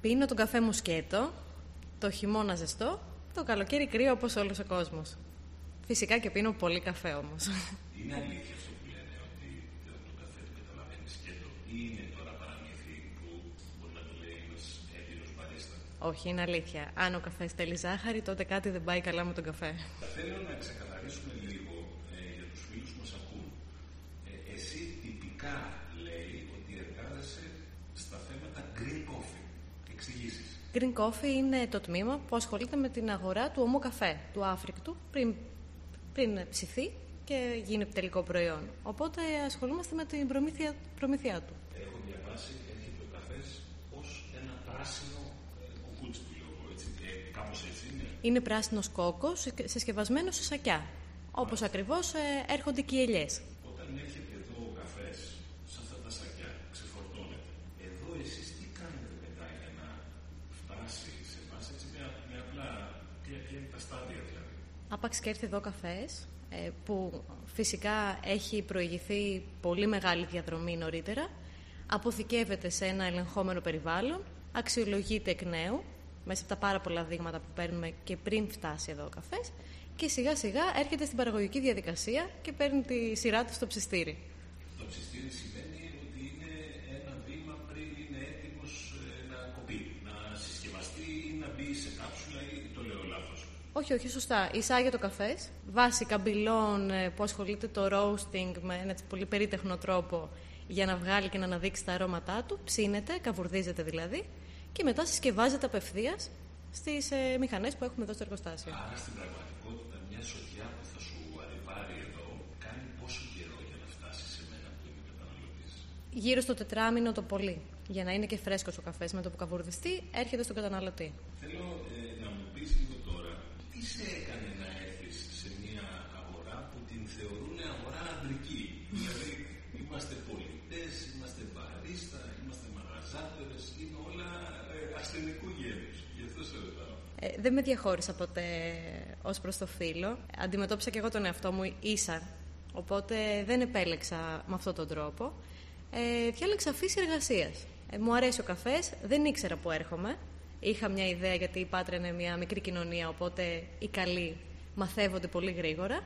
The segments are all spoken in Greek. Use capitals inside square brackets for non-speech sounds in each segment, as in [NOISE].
Πίνω τον καφέ μου σκέτο, το χειμώνα ζεστό, το καλοκαίρι κρύο όπως όλος ο κόσμος. Φυσικά και πίνω πολύ καφέ όμως. Είναι αλήθεια αυτό που λένε ότι το καφέ το καταλαβαίνεις σκέτο ή είναι τώρα παραμύθι που μπορεί να το λέει ένας έμπειρος μπαρίστας; Όχι, είναι αλήθεια. Αν ο καφές θέλει ζάχαρη, τότε κάτι δεν πάει καλά με τον καφέ. Θα θέλω να ξεκαθαρίσουμε λίγο ε, για τους φίλους που μας ακούν. Ε, εσύ τυπικά λέει ότι εργάζεσαι στα θέματα green coffee. Εξηγήσεις. Green Coffee είναι το τμήμα που ασχολείται με την αγορά του ομού καφέ, του άφρικτου, πριν, πριν ψηθεί και γίνει τελικό προϊόν. Οπότε ασχολούμαστε με την προμήθεια, προμήθειά του. Έχω διαβάσει, έρχεται ο καφές ως ένα πράσινο ε, κουκούτσι που λέω εγώ, έτσι. Ε, κάπως έτσι είναι. Είναι πράσινος κόκκος συσκευασμένο σε σακιά. Όπως ακριβώς ε, έρχονται και οι ελιές. Όταν έρχεται εδώ ο καφές σε αυτά τα σακιά, ξεφορτώνεται. Εδώ εσείς τι κάνετε μετά για να φτάσει σε εμάς, έτσι με, με απλά, ποια, ποια είναι τα στάδια δηλαδή. Άπαξ και έρθει εδώ καφές, ε, που φυσικά έχει προηγηθεί πολύ μεγάλη διαδρομή νωρίτερα, αποθηκεύεται σε ένα ελεγχόμενο περιβάλλον, αξιολογείται εκ νέου, μέσα από τα πάρα πολλά δείγματα που παίρνουμε και πριν φτάσει εδώ ο καφές, και σιγά σιγά έρχεται στην παραγωγική διαδικασία και παίρνει τη σειρά του στο ψιστήρι. Το ψιστήρι σημαίνει ότι είναι ένα βήμα πριν είναι έτοιμος ε, να κοπεί, να συσκευαστεί ή να μπει σε κάψουλα ή το λέω λάθος. Όχι, όχι, σωστά. Εισάγεται το καφέ βάσει καμπυλών ε, που ασχολείται το roasting με ένα έτσι πολύ περίτεχνο τρόπο για να βγάλει και να αναδείξει τα αρώματά του. Ψήνεται, καβουρδίζεται δηλαδή και μετά συσκευάζεται απευθείας στις ε, μηχανές που έχουμε εδώ στο εργοστάσιο. Άρα στην πραγματικότητα μια σωτιά που θα σου arrivάρει εδώ κάνει πόσο καιρό για να φτάσει σε μένα που είμαι καταναλωτής; Γύρω στο τετράμινο το πολύ. Για να είναι και φρέσκος ο καφές με το που καβουρδιστεί, έρχεται στον καταναλωτή. Θέλω ε, να μου πεις λίγο τώρα τι σε έκανε να έρθεις σε μια αγορά που την θεωρούν αγορά αντρική. δηλαδή είμαστε πολιτές, είμαστε μπαρίστα, είμαστε μαγαζάτορες, είναι όλα ε, ασθενικού γένους. Γι' αυτό σε ρωτάω. Ε, δεν με διαχώρισα ποτέ ως προς το φύλλο. Αντιμετώπισα και εγώ τον εαυτό μου ίσα. Οπότε δεν επέλεξα με αυτόν τον τρόπο. Ε, διάλεξα φύση εργασίας. Ε, μου αρέσει ο καφές, δεν ήξερα που έρχομαι. Είχα μια ιδέα γιατί η Πάτρα είναι μια μικρή κοινωνία, οπότε οι καλοί μαθεύονται πολύ γρήγορα.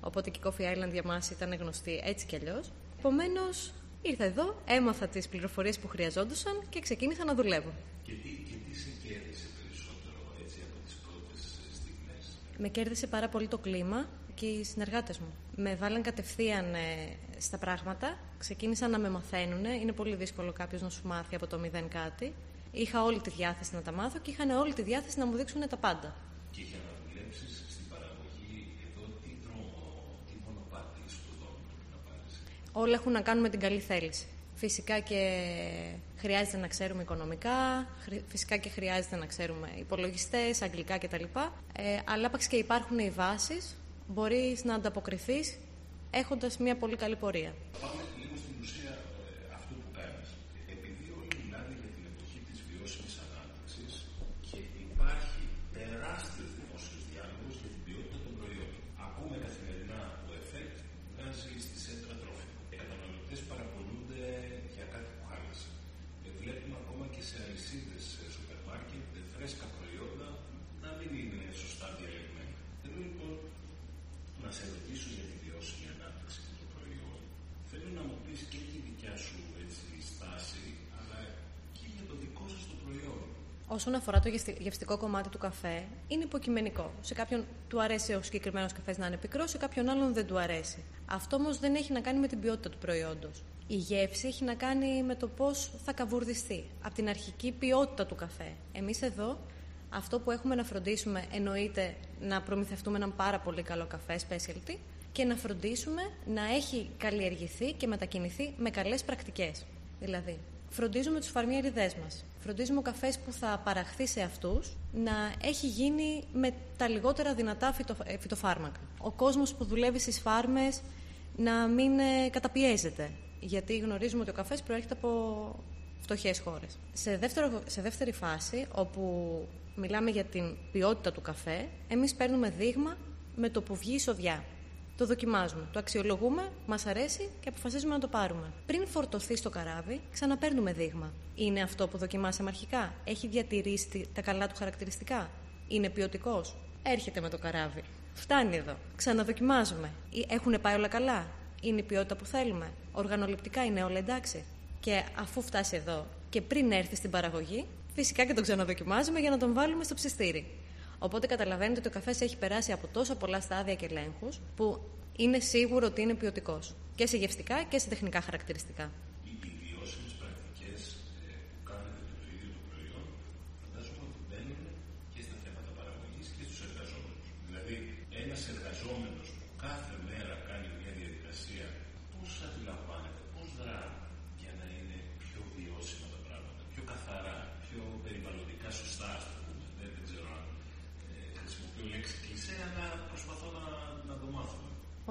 Οπότε και η Coffee Island για μας ήταν γνωστή έτσι κι αλλιώς. Επομένως, ήρθα εδώ, έμαθα τις πληροφορίες που χρειαζόντουσαν και ξεκίνησα να δουλεύω. Και τι, και τι σε κέρδισε περισσότερο έτσι από τις πρώτες ε, στιγμές; Με κέρδισε πάρα πολύ το κλίμα και οι συνεργάτες μου. Με βάλαν κατευθείαν ε, στα πράγματα, ξεκίνησαν να με μαθαίνουν. Είναι πολύ δύσκολο κάποιος να σου μάθει από το μηδέν κάτι. Είχα όλη τη διάθεση να τα μάθω και είχαν όλη τη διάθεση να μου δείξουν τα πάντα. Και για να δουλέψεις στην παραγωγή εδώ τι δρόμο, τι μονοπάτι σπουδών πρέπει να πάρεις. Όλα έχουν να κάνουν με την καλή θέληση. Φυσικά και χρειάζεται να ξέρουμε οικονομικά, χρη- φυσικά και χρειάζεται να ξέρουμε υπολογιστές, αγγλικά κτλ. Ε, αλλά άπαξ και υπάρχουν οι βάσεις, μπορείς να ανταποκριθείς έχοντας μια πολύ καλή πορεία. Πάμε λίγο στην ουσία ε, αυτού που κάνεις. Επειδή όλοι μιλάνε για την εποχή της βιώσιμης ανάπτυξης και υπάρχει τεράστιος δημόσιος διάλογος για την ποιότητα των προϊόντων. Ακούμε καθημερινά το ΕΦΕΚΤ βγάζει στη σέντρα τρόφιμα. Οι καταναλωτές παραπονούνται για κάτι που χάλασε. Ε, Βλέπουμε ακόμα και σε αλυσίδες σε σούπερ μάρκετ ε, φρέσκα προϊόντα να μην είναι σωστά διαλεγμένα. Θέλω λοιπόν να σε ρωτήσω για τη βιώσιμη ανάπτυξη και το προϊόν. Θέλω να μου πεις και τη δικιά σου έτσι, στάση, αλλά και για το δικό σας το προϊόν. Όσον αφορά το γευστη- γευστικό κομμάτι του καφέ, είναι υποκειμενικό. Σε κάποιον του αρέσει ο συγκεκριμένος καφές να είναι πικρός, σε κάποιον άλλον δεν του αρέσει. Αυτό όμως δεν έχει να κάνει με την ποιότητα του προϊόντος. Η γεύση έχει να κάνει με το πώς θα καβουρδιστεί. Από την αρχική ποιότητα του καφέ. Εμείς εδώ αυτό που έχουμε να φροντίσουμε εννοείται να προμηθευτούμε έναν πάρα πολύ καλό καφέ specialty και να φροντίσουμε να έχει καλλιεργηθεί και μετακινηθεί με καλές πρακτικές. Δηλαδή, φροντίζουμε τους φαρμιεριδές μας. φροντίζουμε ο καφές που θα παραχθεί σε αυτούς να έχει γίνει με τα λιγότερα δυνατά φυτο, ε, φυτοφάρμακα. Ο κόσμος που δουλεύει στις φάρμες να μην ε, καταπιέζεται, γιατί γνωρίζουμε ότι ο καφές προέρχεται από φτωχές χώρες. Σε, δεύτερο, σε δεύτερη φάση, όπου μιλάμε για την ποιότητα του καφέ, εμείς παίρνουμε δείγμα με το που βγει η σοδιά. Το δοκιμάζουμε, το αξιολογούμε, μας αρέσει και αποφασίζουμε να το πάρουμε. Πριν φορτωθεί στο καράβι, ξαναπαίρνουμε δείγμα. Είναι αυτό που δοκιμάσαμε αρχικά; Έχει διατηρήσει τα καλά του χαρακτηριστικά; Είναι ποιοτικός; Έρχεται με το καράβι. Φτάνει εδώ. Ξαναδοκιμάζουμε. Έχουν πάει όλα καλά; Είναι η ποιότητα που θέλουμε; Οργανοληπτικά είναι όλα εντάξει; Και αφού φτάσει εδώ και πριν έρθει στην παραγωγή, φυσικά και τον ξαναδοκιμάζουμε για να τον βάλουμε στο ψιστήρι. Οπότε καταλαβαίνετε ότι ο καφές έχει περάσει από τόσα πολλά στάδια και ελέγχους που είναι σίγουρο ότι είναι ποιοτικός. Και σε γευστικά και σε τεχνικά χαρακτηριστικά.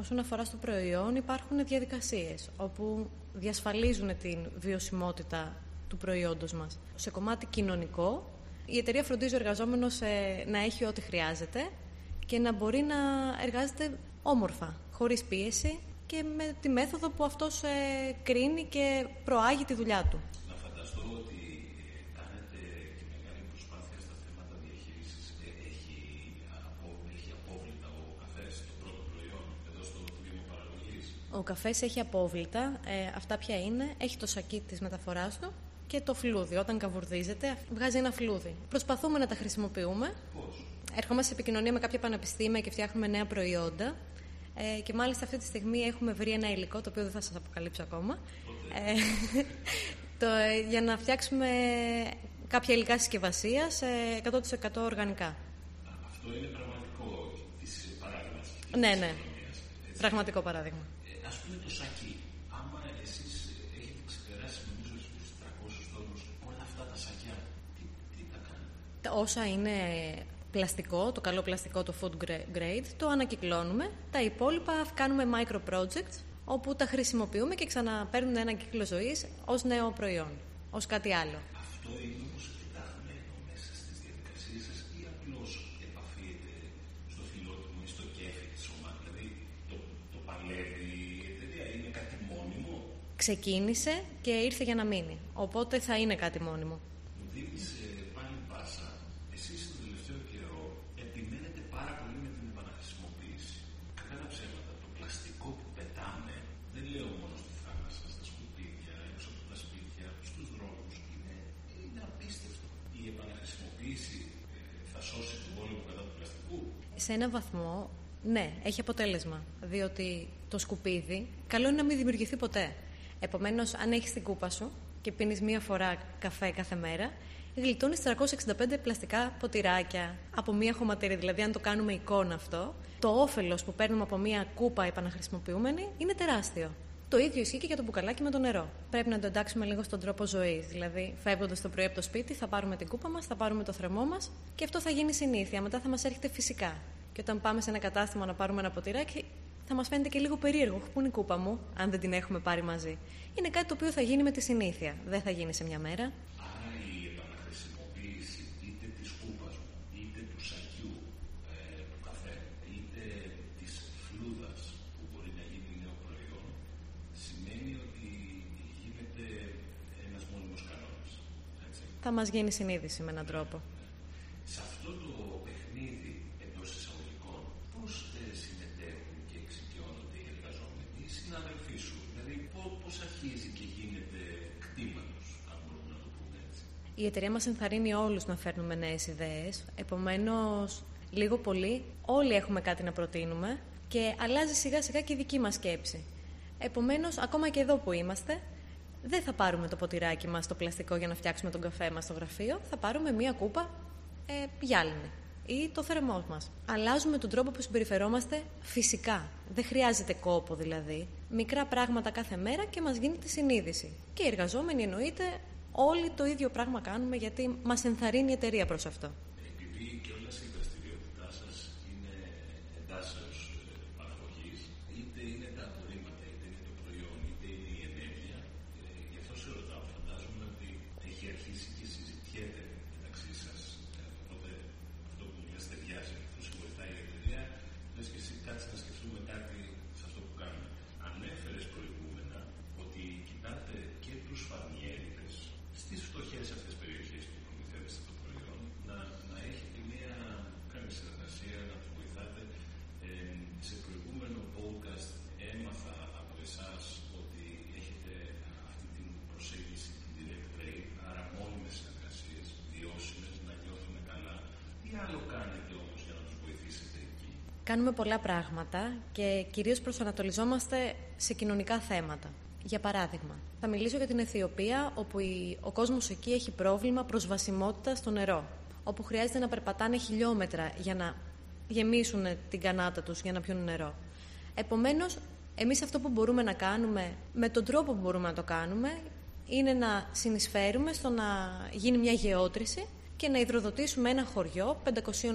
Όσον αφορά στο προϊόν, υπάρχουν διαδικασίες όπου διασφαλίζουν την βιωσιμότητα του προϊόντος μας. Σε κομμάτι κοινωνικό, η εταιρεία φροντίζει ο εργαζόμενος ε, να έχει ό,τι χρειάζεται και να μπορεί να εργάζεται όμορφα, χωρίς πίεση και με τη μέθοδο που αυτός ε, κρίνει και προάγει τη δουλειά του. Ο καφές έχει απόβλητα. Ε, αυτά ποια είναι. Έχει το σακί της μεταφοράς του και το φλούδι. Όταν καβουρδίζεται, βγάζει ένα φλούδι. Προσπαθούμε να τα χρησιμοποιούμε. Πώς; Ερχόμαστε σε επικοινωνία με κάποια πανεπιστήμια και φτιάχνουμε νέα προϊόντα. Ε, και μάλιστα αυτή τη στιγμή έχουμε βρει ένα υλικό, το οποίο δεν θα σας αποκαλύψω ακόμα, ε, [LAUGHS] το, για να φτιάξουμε κάποια υλικά συσκευασίας 100% οργανικά. Αυτό είναι πραγματικό της παράδειγμας. Ναι, ναι. Πραγματικό παράδειγμα πούμε το σακί. Άμα εσείς έχετε ξεπεράσει νομίζω στου 300 τόνους όλα αυτά τα σακιά, τι, τι τα κάνετε; Όσα είναι πλαστικό, το καλό πλαστικό, το food grade, το ανακυκλώνουμε. Τα υπόλοιπα κάνουμε micro projects, όπου τα χρησιμοποιούμε και ξαναπαίρνουν ένα κύκλο ζωής ως νέο προϊόν, ως κάτι άλλο. Αυτό είναι όμως κοιτάχουμε μέσα στι διαδικασίε σα ή απλώ επαφείτε στο φιλότιμο ή στο κέφι τη ομάδα. Δηλαδή το, το παλεύει ξεκίνησε και ήρθε για να μείνει. Οπότε θα είναι κάτι μόνιμο. Μου δίνει πάλι πάσα. Εσείς το τελευταίο καιρό επιμένετε πάρα πολύ με την επαναχρησιμοποίηση. Κατά τα ψέματα, το πλαστικό που πετάμε, δεν λέω μόνο στη θάλασσα, στα σκουπίδια, έξω από τα σπίτια, στους δρόμους, είναι, είναι απίστευτο. Η επαναχρησιμοποίηση ε, θα σώσει τον πόλεμο κατά του πλαστικού; Σε ένα βαθμό, ναι, έχει αποτέλεσμα. Διότι το σκουπίδι, καλό είναι να μην δημιουργηθεί ποτέ. Επομένως, αν έχεις την κούπα σου και πίνεις μία φορά καφέ κάθε μέρα, γλιτώνεις 365 πλαστικά ποτηράκια από μία χωματερή. Δηλαδή, αν το κάνουμε εικόνα αυτό, το όφελος που παίρνουμε από μία κούπα επαναχρησιμοποιούμενη είναι τεράστιο. Το ίδιο ισχύει και για το μπουκαλάκι με το νερό. Πρέπει να το εντάξουμε λίγο στον τρόπο ζωής. Δηλαδή, φεύγοντας το πρωί από το σπίτι, θα πάρουμε την κούπα μας, θα πάρουμε το θερμό μας και αυτό θα γίνει συνήθεια. Μετά θα μας έρχεται φυσικά. Και όταν πάμε σε ένα κατάστημα να πάρουμε ένα ποτηράκι, θα μας φαίνεται και λίγο περίεργο. Πού είναι η κούπα μου, αν δεν την έχουμε πάρει μαζί; Είναι κάτι το οποίο θα γίνει με τη συνήθεια. Δεν θα γίνει σε μια μέρα. Άρα η επαναχρησιμοποίηση είτε της κούπας μου, είτε του σακιού ε, του καφέ, είτε της φλούδας που μπορεί να γίνει νέο προϊόν, σημαίνει ότι γίνεται ένας μόνιμος κανόνας. Θα μας γίνει συνείδηση με έναν τρόπο. Σε αυτό το παιχνίδι εντό εισαγωγικών, πώ συμμετέχουν και εξοικειώνονται οι εργαζόμενοι, οι συναδελφοί σου, δηλαδή πώ αρχίζει και γίνεται κτήματο, αν μπορούμε να το πούμε έτσι. Η εταιρεία μας ενθαρρύνει όλους να φέρνουμε νέες ιδέες. Επομένως, λίγο πολύ, όλοι έχουμε κάτι να προτείνουμε και αλλάζει σιγά σιγά και η δική μας σκέψη. Επομένως, ακόμα και εδώ που είμαστε, δεν θα πάρουμε το ποτηράκι μας το πλαστικό για να φτιάξουμε τον καφέ μας στο γραφείο, θα πάρουμε μία κούπα ε, γυάλινη ή το θερμό μας. Αλλάζουμε τον τρόπο που συμπεριφερόμαστε φυσικά. Δεν χρειάζεται κόπο δηλαδή. Μικρά πράγματα κάθε μέρα και μας γίνεται συνείδηση. Και οι εργαζόμενοι εννοείται όλοι το ίδιο πράγμα κάνουμε γιατί μας ενθαρρύνει η εταιρεία προς αυτό. Επειδή και όλα η δραστηριότητά σα είναι εντάσσεω παραγωγή, είτε είναι τα απορρίμματα, είτε είναι το προϊόν, είτε είναι η ενέργεια, ε, γι' αυτό σε ρωτάω. Φαντάζομαι ότι έχει αρχίσει και συζητιέται μεταξύ σα. οπότε αυτό που λε ταιριάζει, αυτό σε βοηθάει η εταιρεία. Λε και εσύ κάτσε να σκεφτούμε κάτι σε αυτό που κάνουμε. Ανέφερε προηγούμενα ότι κοιτάτε και του φαρμιέριδε στι φτωχέ αυτέ περιοχέ που προμηθεύεστε το προϊόν να, να έχετε μια καλή συνεργασία, να του βοηθάτε. Ε, σε προηγούμενο podcast έμαθα από εσά ότι έχετε αυτή την προσέγγιση, την direct trade, άρα μόνιμε συνεργασίε, βιώσιμε, να νιώθουν καλά. Τι άλλο κάνετε όμω για να του βοηθήσετε εκεί. Κάνουμε πολλά πράγματα και κυρίως προσανατολιζόμαστε σε κοινωνικά θέματα. Για παράδειγμα, θα μιλήσω για την Αιθιοπία, όπου η- ο κόσμος εκεί έχει πρόβλημα προσβασιμότητας στο νερό, όπου χρειάζεται να περπατάνε χιλιόμετρα για να γεμίσουν την κανάτα τους για να πιούν νερό. Επομένως, εμείς αυτό που μπορούμε να κάνουμε, με τον τρόπο που μπορούμε να το κάνουμε, είναι να συνεισφέρουμε στο να γίνει μια γεώτρηση και να υδροδοτήσουμε ένα χωριό 500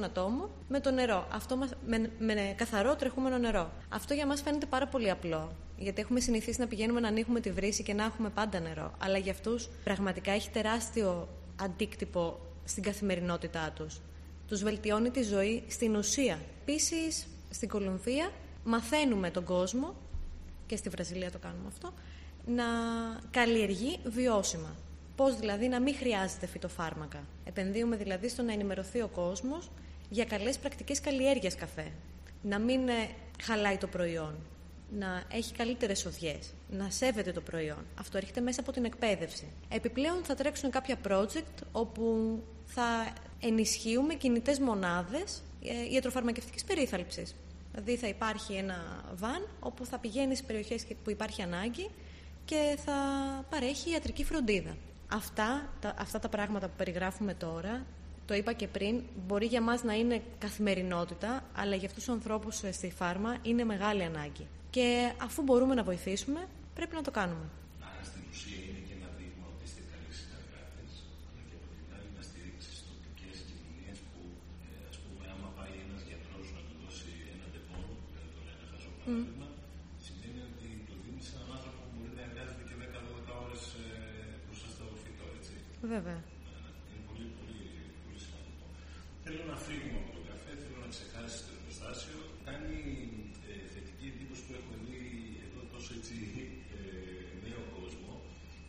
ατόμων με το νερό. Αυτό μας, με, με καθαρό τρεχούμενο νερό. Αυτό για μας φαίνεται πάρα πολύ απλό. Γιατί έχουμε συνηθίσει να πηγαίνουμε να ανοίγουμε τη βρύση και να έχουμε πάντα νερό. Αλλά για αυτούς πραγματικά έχει τεράστιο αντίκτυπο στην καθημερινότητά τους. Τους βελτιώνει τη ζωή στην ουσία. Επίσης, στην Κολομβία μαθαίνουμε τον κόσμο και στη Βραζιλία το κάνουμε αυτό, να καλλιεργεί βιώσιμα. Πώς δηλαδή να μην χρειάζεται φυτοφάρμακα. Επενδύουμε δηλαδή στο να ενημερωθεί ο κόσμος για καλές πρακτικές καλλιέργειας καφέ. Να μην ε, χαλάει το προϊόν. Να έχει καλύτερες οδιές. Να σέβεται το προϊόν. Αυτό έρχεται μέσα από την εκπαίδευση. Επιπλέον θα τρέξουν κάποια project όπου θα ενισχύουμε κινητές μονάδες ε, ιατροφαρμακευτικής περίθαλψης. Δηλαδή θα υπάρχει ένα βαν όπου θα πηγαίνει σε περιοχές που υπάρχει ανάγκη και θα παρέχει ιατρική φροντίδα. Αυτά τα, αυτά τα πράγματα που περιγράφουμε τώρα, το είπα και πριν, μπορεί για μας να είναι καθημερινότητα, αλλά για αυτούς τους ανθρώπους ε, στη φάρμα είναι μεγάλη ανάγκη. Και αφού μπορούμε να βοηθήσουμε, πρέπει να το κάνουμε. Άρα στην ουσία είναι και ένα δείγμα ότι είστε καλοί συνεργάτες, αλλά και από την άλλη να στηρίξεις τοπικές κοινωνίες που, ε, ας πούμε, άμα πάει ένας γιατρός να του δώσει ένα Ντεπόν, δεν το λένε χαζό παράδειγμα, σημαίνει ότι το δίνει σε έναν άνθρωπο που μπορεί να εργάζεται και 10-12 ώρες ε, μπροστά στο φυτό, έτσι. Βέβαια. Είναι πολύ, πολύ, πολύ σημαντικό. Θέλω να φύγουμε από τον καφέ, θέλω να ξεχάσεις το εργοστάσιο. Κάνει ε, θετική εντύπωση που έχω δει εδώ τόσο έτσι ε, νέο κόσμο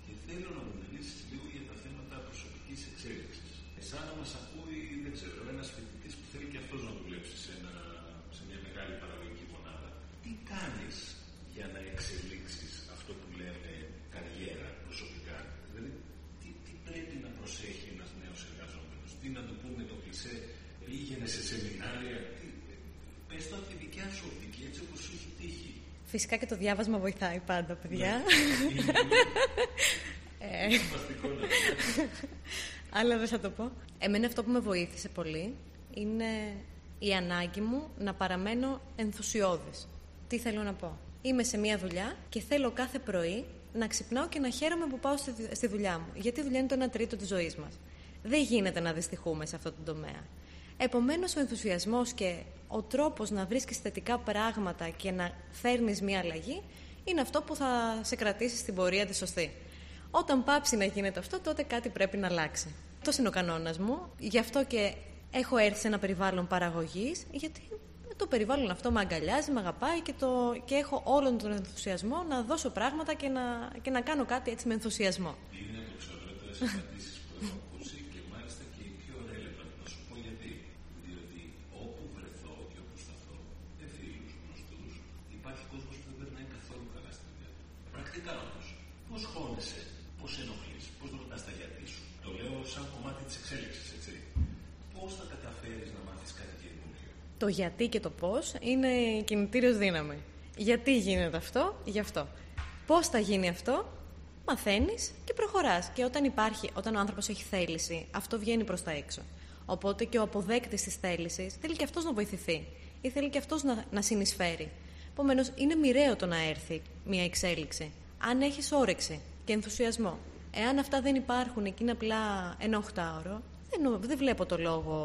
και θέλω να μου μιλήσεις λίγο για τα θέματα προσωπικής εξέλιξης. Σαν να μας ακούει, δεν ξέρω, ένας φοιτητής που θέλει και αυτό να δουλέψει σε, ένα, σε μια μεγάλη παραγωγική μονάδα. Τι κάνει για να εξελίξει αυτό που λέμε καριέρα προσωπικά. Δηλαδή, τι, τι πρέπει να προσέχει ένα νέο εργαζόμενο, τι να του πούμε το κλισέ, πήγαινε σε σεμινάρια. Τι, πες το από τη δικιά σου οπτική, έτσι όπω σου έχει τύχει. Φυσικά και το διάβασμα βοηθάει πάντα, παιδιά. [LAUGHS] Ε, Φανταστικό να είναι. Αλλά δεν θα το πω. Εμένα αυτό που με βοήθησε πολύ είναι η ανάγκη μου να παραμένω ενθουσιώδης. Τι θέλω να πω; Είμαι σε μια δουλειά και θέλω κάθε πρωί να ξυπνάω και να χαίρομαι που πάω στη, στη δουλειά μου. Γιατί η δουλειά είναι το 1 τρίτο της ζωής μας. Δεν γίνεται να δυστυχούμε σε αυτό το τομέα. Επομένως ο ενθουσιασμός και ο τρόπος να βρίσκεις θετικά πράγματα και να φέρνεις μια αλλαγή είναι αυτό που θα σε κρατήσει στην πορεία τη σωστή. Όταν πάψει να γίνεται αυτό, τότε κάτι πρέπει να αλλάξει. Αυτός είναι ο κανόνας μου. Γι' αυτό και έχω έρθει σε ένα περιβάλλον παραγωγής, γιατί το περιβάλλον αυτό με αγκαλιάζει, με αγαπάει και, το, και έχω όλον τον ενθουσιασμό να δώσω πράγματα και να, και να κάνω κάτι έτσι με ενθουσιασμό. Είναι από τις ωραιότερε απαντήσει που έχω ακούσει και μάλιστα και οι πιο relevant. Να σου πω γιατί. Διότι όπου βρεθώ και όπου σταθώ, με φίλου, γνωστού, υπάρχει κόσμο που δεν περνάει καθόλου καλά στη δουλειά του. Πρακτικά όμω, πώ χώνεσαι, πώ ενοχλεί, πώ ρωτά τα γιατί σου. Το λέω σαν κομμάτι της εξέλιξης, έτσι. Πώς θα καταφέρεις να μάθεις κάτι καινούριο; Το γιατί και το πώς είναι η κινητήριος δύναμη. Γιατί γίνεται αυτό, γι' αυτό. Πώς θα γίνει αυτό, μαθαίνεις και προχωράς. Και όταν υπάρχει, όταν ο άνθρωπος έχει θέληση, αυτό βγαίνει προς τα έξω. Οπότε και ο αποδέκτης της θέλησης θέλει και αυτός να βοηθηθεί ή θέλει και αυτός να, να συνεισφέρει. Επομένως, είναι μοιραίο το να έρθει μια εξέλιξη. Αν έχεις όρεξη και ενθουσιασμό. Εάν αυτά δεν υπάρχουν και είναι απλά ένα οχτάωρο, δεν, δεν βλέπω το λόγο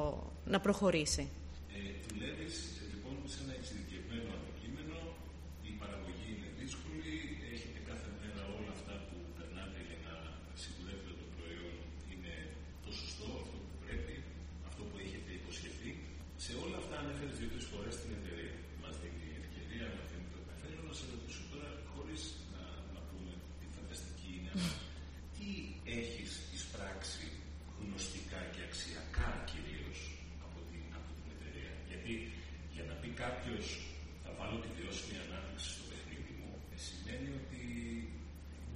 να προχωρήσει. Ε, Δουλεύεις λοιπόν σε ένα εξειδικευμένο αντικείμενο, η παραγωγή είναι δύσκολη, έχετε κάθε μέρα όλα αυτά που περνάτε για να σιγουρεύετε το προϊόν είναι το σωστό, αυτό που πρέπει, αυτό που έχετε υποσχεθεί. Σε όλα αυτά ανέφερε δύο-τρει φορέ την εταιρεία. Μα δίνει ευκαιρία, μα δίνει το Θέλω να σε ρωτήσω τώρα, χωρί να, να πούμε τι φανταστική είναι, τι έχει εισπράξει γνωστικά και αξιακά κυρίω από την, από την εταιρεία. Γιατί για να πει κάποιο θα βάλω τη βιώσιμη ανάπτυξη στο παιχνίδι μου, ε, σημαίνει ότι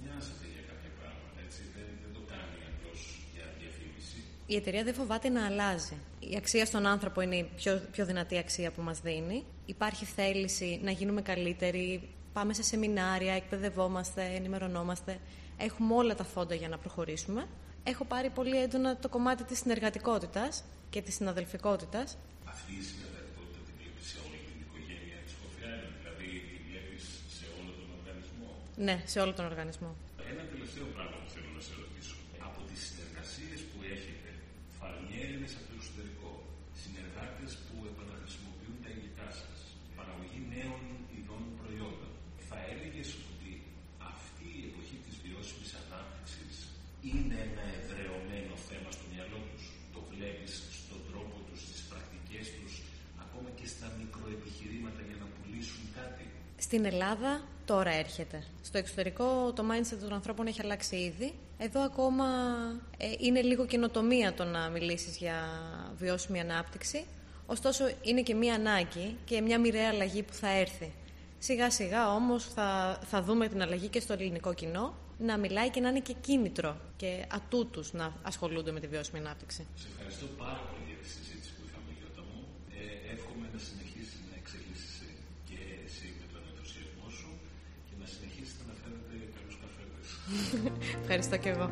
νοιάζεται για κάποια πράγματα. Έτσι. Δεν, δεν το κάνει απλώ για διαφήμιση. Η εταιρεία δεν φοβάται να αλλάζει. Η αξία στον άνθρωπο είναι η πιο, πιο δυνατή αξία που μας δίνει. Υπάρχει θέληση να γίνουμε καλύτεροι, πάμε σε σεμινάρια, εκπαιδευόμαστε, ενημερωνόμαστε. Έχουμε όλα τα φόντα για να προχωρήσουμε. Έχω πάρει πολύ έντονα το κομμάτι της συνεργατικότητας και της συναδελφικότητας. Αυτή η συνεργατικότητα την βλέπεις σε όλη την οικογένεια της Κοφιάνα, δηλαδή τη βλέπεις σε όλο τον οργανισμό. Ναι, σε όλο τον οργανισμό. Ένα τελευταίο πράγμα που θέλω να σε ρωτήσω. Από τις συνεργασίες που έχετε, φαρνιέριδε από το εξωτερικό, συνεργάτες που επαναχρησιμοποιούν τα υλικά σας, παραγωγή νέων ειδών προϊόντων, θα έλεγες ότι αυτή η εποχή της βιώσιμης ανάπτυξης είναι ένα εδρεωμένο θέμα στο μυαλό τους. Το βλέπεις στον τρόπο τους, στις πρακτικές τους, ακόμα και στα μικροεπιχειρήματα για να πουλήσουν κάτι. Στην Ελλάδα τώρα έρχεται. Στο εξωτερικό το mindset των ανθρώπων έχει αλλάξει ήδη. Εδώ ακόμα ε, είναι λίγο καινοτομία το να μιλήσεις για βιώσιμη ανάπτυξη. Ωστόσο είναι και μία ανάγκη και μια μοιραία αλλαγή που θα έρθει. Σιγά σιγά όμως θα, θα δούμε την αλλαγή και στο ελληνικό κοινό να μιλάει και να είναι και κίνητρο και ατούτους να ασχολούνται με τη βιώσιμη ανάπτυξη. Σε ευχαριστώ πάρα πολύ για τη συζήτηση που είχαμε, Γιώτα μου. Ε, εύχομαι να συνεχίσει να εξελίσσεσαι και εσύ με τον ενθουσιασμό σου και να συνεχίσετε να φέρετε καλούς καφέδες. Ευχαριστώ και εγώ.